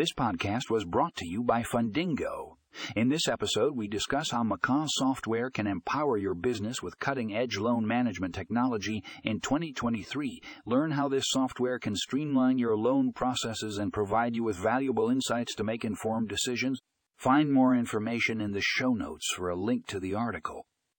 This podcast was brought to you by Fundingo. In this episode, we discuss how MCA software can empower your business with cutting edge loan management technology in 2023. Learn how this software can streamline your loan processes and provide you with valuable insights to make informed decisions. Find more information in the show notes for a link to the article.